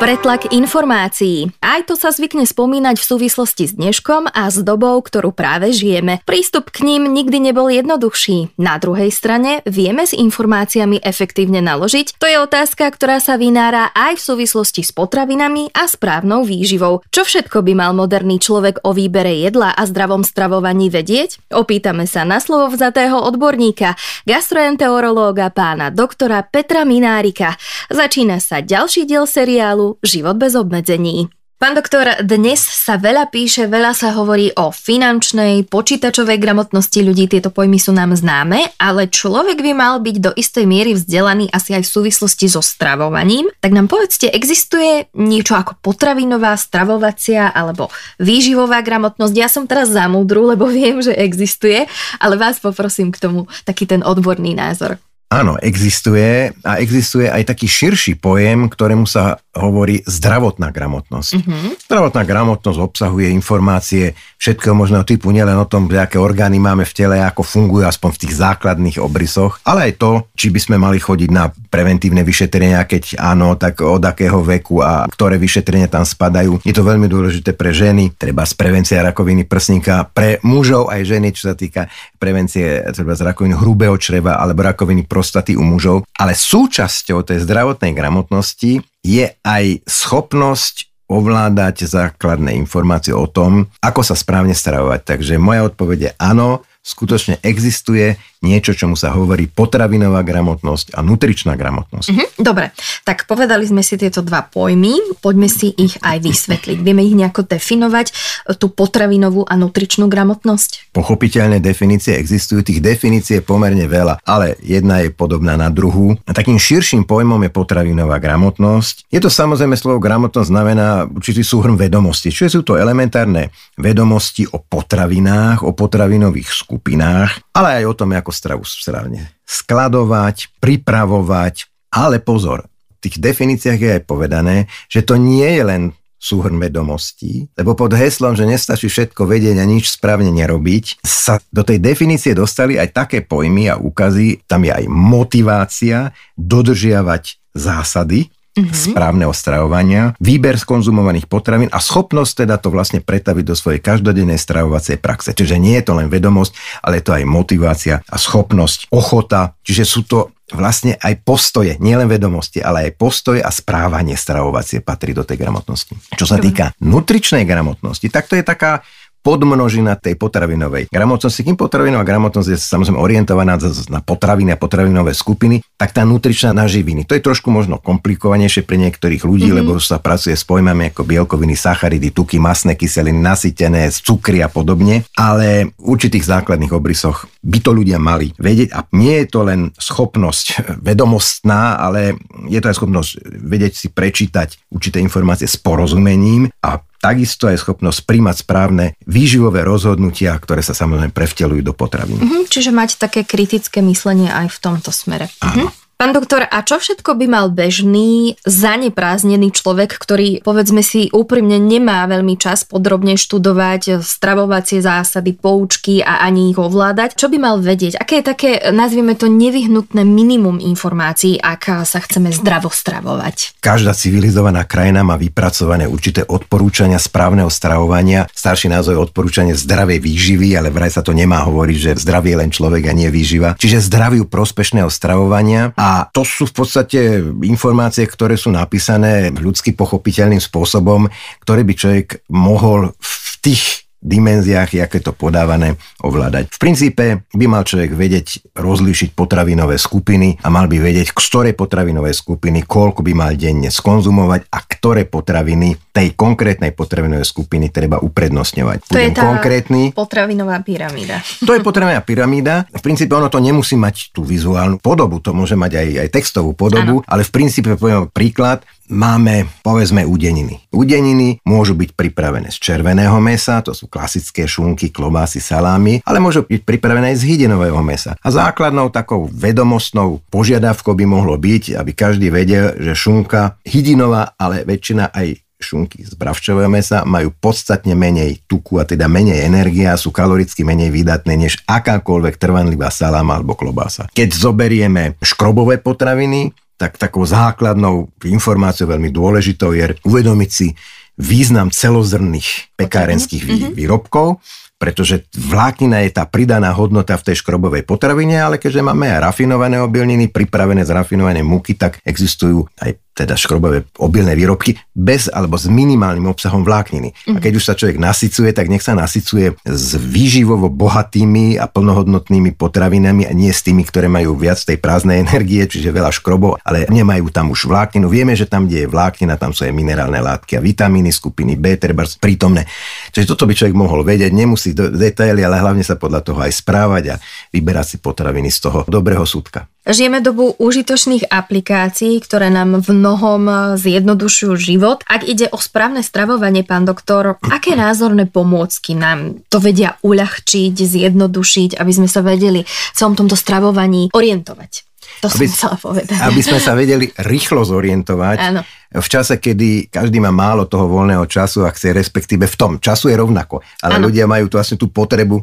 Pretlak informácií. Aj to sa zvykne spomínať v súvislosti s dneškom a s dobou, ktorú práve žijeme. Prístup k ním nikdy nebol jednoduchší. Na druhej strane, vieme s informáciami efektívne naložiť? To je otázka, ktorá sa vynára aj v súvislosti s potravinami a správnou výživou. Čo všetko by mal moderný človek o výbere jedla a zdravom stravovaní vedieť? Opýtame sa na slovo vzatého odborníka, gastroenterológa pána doktora Petra Minárika. Začína sa ďalší diel seriálu Život bez obmedzení. Pán doktor, dnes sa veľa píše, veľa sa hovorí o finančnej, počítačovej gramotnosti ľudí, tieto pojmy sú nám známe, ale človek by mal byť do istej miery vzdelaný asi aj v súvislosti so stravovaním. Tak nám povedzte, existuje niečo ako potravinová, stravovacia alebo výživová gramotnosť? Ja som teraz zamúdru, lebo viem, že existuje, ale vás poprosím k tomu taký ten odborný názor. Áno, existuje a existuje aj taký širší pojem, ktorému sa hovorí zdravotná gramotnosť. Uh-huh. Zdravotná gramotnosť obsahuje informácie všetkého možného typu, nielen o tom, aké orgány máme v tele, ako fungujú aspoň v tých základných obrysoch, ale aj to, či by sme mali chodiť na preventívne vyšetrenia, keď áno, tak od akého veku a ktoré vyšetrenia tam spadajú. Je to veľmi dôležité pre ženy, treba z prevencia rakoviny prsníka, pre mužov aj ženy, čo sa týka prevencie treba z rakoviny hrubého čreva alebo rakoviny prostaty u mužov. Ale súčasťou tej zdravotnej gramotnosti je aj schopnosť ovládať základné informácie o tom, ako sa správne stravovať. Takže moja odpoveď je áno, skutočne existuje niečo, čomu sa hovorí potravinová gramotnosť a nutričná gramotnosť. Mhm, dobre, tak povedali sme si tieto dva pojmy, poďme si ich aj vysvetliť. Vieme ich nejako definovať, tú potravinovú a nutričnú gramotnosť? Pochopiteľne definície existujú, tých definícií je pomerne veľa, ale jedna je podobná na druhú. A takým širším pojmom je potravinová gramotnosť. Je to samozrejme slovo gramotnosť znamená určitý súhrn vedomosti, čiže sú to elementárne vedomosti o potravinách, o potravinových skupinách, ale aj o tom, ako ako stravu správne. Skladovať, pripravovať, ale pozor, v tých definíciách je aj povedané, že to nie je len súhrn vedomostí, lebo pod heslom, že nestačí všetko vedieť a nič správne nerobiť, sa do tej definície dostali aj také pojmy a úkazy, tam je aj motivácia dodržiavať zásady, mm-hmm. správneho stravovania, výber z konzumovaných potravín a schopnosť teda to vlastne pretaviť do svojej každodennej stravovacej praxe. Čiže nie je to len vedomosť, ale je to aj motivácia a schopnosť, ochota. Čiže sú to vlastne aj postoje, nielen vedomosti, ale aj postoje a správanie stravovacie patrí do tej gramotnosti. Čo sa týka nutričnej gramotnosti, tak to je taká podmnožina tej potravinovej gramotnosti. Kým potravinová gramotnosť je samozrejme orientovaná na potraviny a potravinové skupiny, tak tá nutričná na živiny. To je trošku možno komplikovanejšie pre niektorých ľudí, mm-hmm. lebo sa pracuje s pojmami ako bielkoviny, sacharidy, tuky, masné kyseliny, nasytené, cukry a podobne, ale v určitých základných obrysoch by to ľudia mali vedieť a nie je to len schopnosť vedomostná, ale je to aj schopnosť vedieť si prečítať určité informácie s porozumením a takisto aj schopnosť príjmať správne výživové rozhodnutia, ktoré sa samozrejme prevtelujú do potravín. Mm-hmm, čiže mať také kritické myslenie aj v tomto smere. Áno. Mm-hmm. Pán doktor, a čo všetko by mal bežný, zaneprázdnený človek, ktorý, povedzme si, úprimne nemá veľmi čas podrobne študovať stravovacie zásady, poučky a ani ich ovládať? Čo by mal vedieť? Aké je také, nazvieme to, nevyhnutné minimum informácií, ak sa chceme zdravo stravovať? Každá civilizovaná krajina má vypracované určité odporúčania správneho stravovania. Starší názov je odporúčanie zdravej výživy, ale vraj sa to nemá hovoriť, že zdravie len človek a nie výživa. Čiže zdraviu prospešného stravovania a a to sú v podstate informácie, ktoré sú napísané ľudsky pochopiteľným spôsobom, ktoré by človek mohol v tých dimenziách, aké to podávané, ovládať. V princípe by mal človek vedieť rozlíšiť potravinové skupiny a mal by vedieť, z ktorej potravinové skupiny koľko by mal denne skonzumovať a ktoré potraviny tej konkrétnej potravinovej skupiny treba uprednostňovať. To Budem je tá konkrétny. potravinová pyramída. To je potravinová pyramída. V princípe ono to nemusí mať tú vizuálnu podobu, to môže mať aj, aj textovú podobu, ano. ale v princípe poviem príklad, máme povedzme udeniny. Udeniny môžu byť pripravené z červeného mesa, to sú klasické šunky, klobásy, salámy, ale môžu byť pripravené aj z hydinového mesa. A základnou takou vedomostnou požiadavkou by mohlo byť, aby každý vedel, že šunka hydinová, ale väčšina aj šunky z bravčového mesa majú podstatne menej tuku a teda menej energie a sú kaloricky menej výdatné než akákoľvek trvanlivá saláma alebo klobása. Keď zoberieme škrobové potraviny, tak takou základnou informáciou veľmi dôležitou je uvedomiť si význam celozrnných pekárenských mm-hmm. výrobkov pretože vláknina je tá pridaná hodnota v tej škrobovej potravine, ale keďže máme aj rafinované obilniny, pripravené z rafinované múky, tak existujú aj teda škrobové obilné výrobky bez alebo s minimálnym obsahom vlákniny. Mm. A mhm. keď už sa človek nasycuje, tak nech sa nasycuje s výživovo bohatými a plnohodnotnými potravinami a nie s tými, ktoré majú viac tej prázdnej energie, čiže veľa škrobov, ale nemajú tam už vlákninu. Vieme, že tam, kde je vláknina, tam sú aj minerálne látky a vitamíny skupiny B, treba prítomné. Čiže toto by človek mohol vedieť, nemusí do detaily, ale hlavne sa podľa toho aj správať a vyberať si potraviny z toho dobrého súdka. Žijeme dobu užitočných aplikácií, ktoré nám v mnohom zjednodušujú život. Ak ide o správne stravovanie, pán doktor, aké názorné pomôcky nám to vedia uľahčiť, zjednodušiť, aby sme sa vedeli v celom tomto stravovaní orientovať? To aby, som chcela povedať. Aby sme sa vedeli rýchlo zorientovať. Áno. V čase, kedy každý má málo toho voľného času a chce, respektíve v tom času je rovnako. Ale Áno. ľudia majú tu vlastne tú potrebu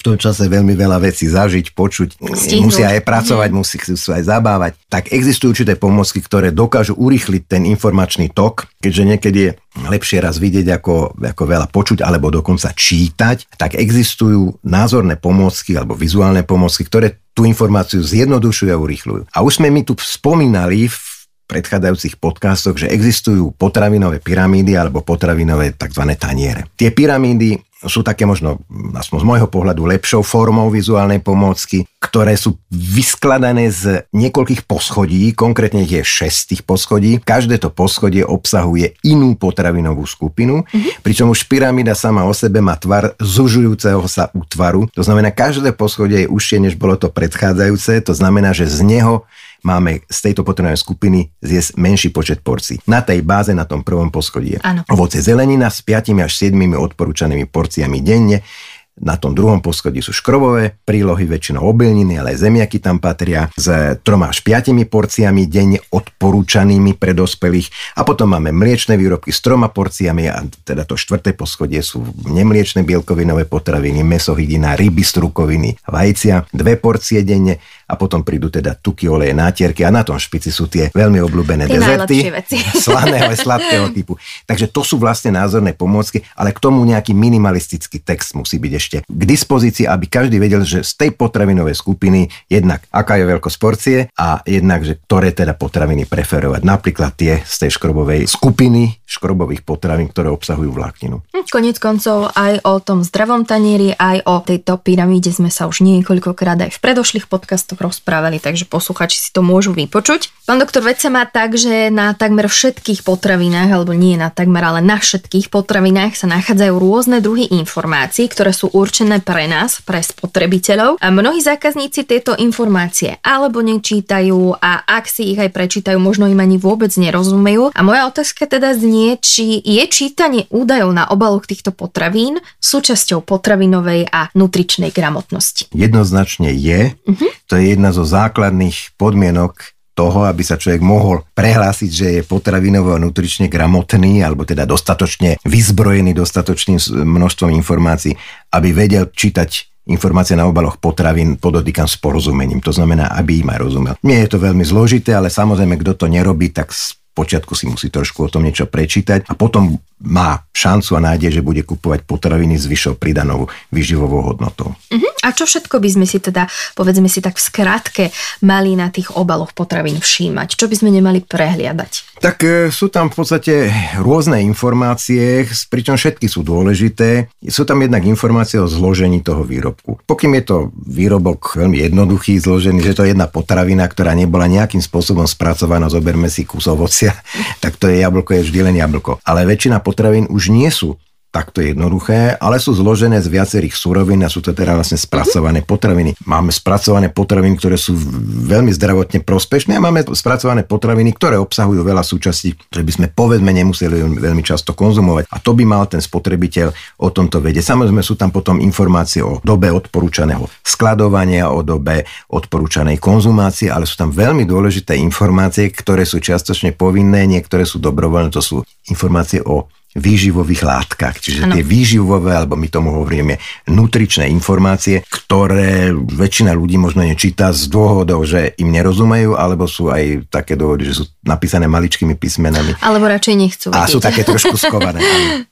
v tom čase veľmi veľa vecí zažiť, počuť, Stihnúť. musia aj pracovať, mm. musí sa aj zabávať. Tak existujú určité pomocky, ktoré dokážu urýchliť ten informačný tok, keďže niekedy je lepšie raz vidieť ako, ako veľa počuť alebo dokonca čítať, tak existujú názorné pomôcky alebo vizuálne pomôcky, ktoré tú informáciu zjednodušujú a urýchľujú. A už sme mi tu spomínali v predchádzajúcich podcastoch, že existujú potravinové pyramídy alebo potravinové tzv. taniere. Tie pyramídy sú také možno, aspoň z môjho pohľadu, lepšou formou vizuálnej pomôcky, ktoré sú vyskladané z niekoľkých poschodí, konkrétne je 6 tých poschodí. Každé to poschodie obsahuje inú potravinovú skupinu, mm-hmm. pričom už pyramída sama o sebe má tvar zužujúceho sa útvaru. To znamená, každé poschodie je užšie, než bolo to predchádzajúce. To znamená, že z neho máme z tejto potravinovej skupiny zjesť menší počet porcií. Na tej báze, na tom prvom poschodí je ovoce zelenina s 5 až 7 odporúčanými porciami denne, na tom druhom poschodí sú škrobové prílohy, väčšinou obilniny, ale aj zemiaky tam patria s troma až piatimi porciami denne odporúčanými pre dospelých. A potom máme mliečne výrobky s troma porciami a teda to štvrté poschodie sú nemliečne bielkovinové potraviny, meso, hydina, ryby, strukoviny, vajcia, dve porcie denne a potom prídu teda tuky, oleje, nátierky a na tom špici sú tie veľmi obľúbené tie dezerty. Slaného a sladkého typu. Takže to sú vlastne názorné pomôcky, ale k tomu nejaký minimalistický text musí byť ešte k dispozícii, aby každý vedel, že z tej potravinovej skupiny jednak aká je veľkosť porcie a jednak, že ktoré teda potraviny preferovať. Napríklad tie z tej škrobovej skupiny škrobových potravín, ktoré obsahujú vlákninu. Hm, konec koncov aj o tom zdravom tanieri, aj o tejto pyramíde sme sa už niekoľkokrát aj v predošlých podcastoch rozprávali, takže posluchači si to môžu vypočuť. Pán doktor, veď sa má tak, že na takmer všetkých potravinách, alebo nie na takmer, ale na všetkých potravinách sa nachádzajú rôzne druhy informácií, ktoré sú určené pre nás, pre spotrebiteľov. A mnohí zákazníci tieto informácie alebo nečítajú a ak si ich aj prečítajú, možno im ani vôbec nerozumejú. A moja otázka teda znie, či je čítanie údajov na obaloch týchto potravín súčasťou potravinovej a nutričnej gramotnosti. Jednoznačne je. Uh-huh. To je jedna zo základných podmienok toho, aby sa človek mohol prehlásiť, že je potravinovo a nutrične gramotný, alebo teda dostatočne vyzbrojený dostatočným množstvom informácií, aby vedel čítať informácie na obaloch potravín podotýkam s porozumením. To znamená, aby im aj rozumel. Nie je to veľmi zložité, ale samozrejme, kto to nerobí, tak počiatku si musí trošku o tom niečo prečítať a potom má šancu a nádej, že bude kupovať potraviny s vyššou pridanou výživovou hodnotou. Uh-huh. A čo všetko by sme si teda, povedzme si tak v skratke, mali na tých obaloch potravín všímať? Čo by sme nemali prehliadať? Tak e, sú tam v podstate rôzne informácie, pričom všetky sú dôležité. Sú tam jednak informácie o zložení toho výrobku. Pokým je to výrobok veľmi jednoduchý, zložený, že to je jedna potravina, ktorá nebola nejakým spôsobom spracovaná, zoberme si kus ovocia, tak to je jablko, je vždy len jablko. Ale väčšina potravín už nie sú takto jednoduché, ale sú zložené z viacerých surovín a sú to teda vlastne spracované potraviny. Máme spracované potraviny, ktoré sú veľmi zdravotne prospešné a máme spracované potraviny, ktoré obsahujú veľa súčastí, ktoré by sme povedzme nemuseli veľmi často konzumovať. A to by mal ten spotrebiteľ o tomto vedieť. Samozrejme sú tam potom informácie o dobe odporúčaného skladovania, o dobe odporúčanej konzumácie, ale sú tam veľmi dôležité informácie, ktoré sú čiastočne povinné, niektoré sú dobrovoľné, to sú informácie o výživových látkach, čiže ano. tie výživové, alebo my tomu hovoríme nutričné informácie, ktoré väčšina ľudí možno nečíta z dôvodov, že im nerozumejú, alebo sú aj také dôvody, že sú napísané maličkými písmenami. Alebo radšej nechcú vedieť. A sú také trošku skované.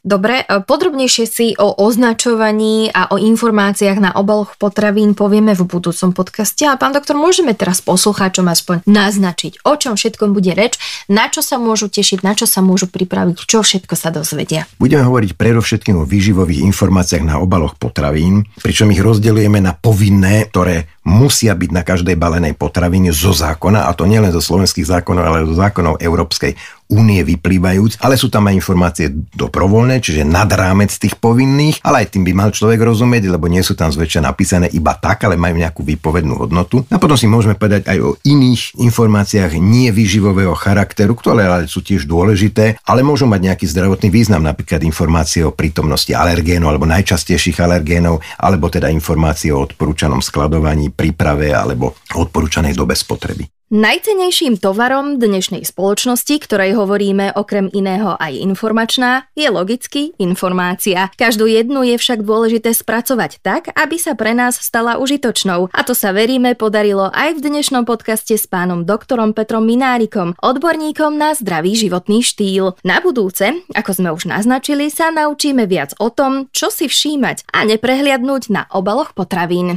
Dobre, e, podrobnejšie si o označovaní a o informáciách na obaloch potravín povieme v budúcom podcaste. A pán doktor, môžeme teraz poslucháčom aspoň naznačiť, o čom všetkom bude reč, na čo sa môžu tešiť, na čo sa môžu pripraviť, čo všetko sa dozvedia dozvedia. Budeme hovoriť predovšetkým o výživových informáciách na obaloch potravín, pričom ich rozdeľujeme na povinné, ktoré musia byť na každej balenej potravine zo zákona, a to nielen zo slovenských zákonov, ale zo zákonov Európskej únie vyplývajúc, ale sú tam aj informácie dobrovoľné, čiže nad rámec tých povinných, ale aj tým by mal človek rozumieť, lebo nie sú tam zväčša napísané iba tak, ale majú nejakú výpovednú hodnotu. A potom si môžeme povedať aj o iných informáciách nie výživového charakteru, ktoré ale sú tiež dôležité, ale môžu mať nejaký zdravotný význam, napríklad informácie o prítomnosti alergénov alebo najčastejších alergénov, alebo teda informácie o odporúčanom skladovaní, príprave alebo odporúčanej dobe spotreby. Najcenejším tovarom dnešnej spoločnosti, ktorej hovoríme okrem iného aj informačná, je logicky informácia. Každú jednu je však dôležité spracovať tak, aby sa pre nás stala užitočnou. A to sa veríme podarilo aj v dnešnom podcaste s pánom doktorom Petrom Minárikom, odborníkom na zdravý životný štýl. Na budúce, ako sme už naznačili, sa naučíme viac o tom, čo si všímať a neprehliadnúť na obaloch potravín.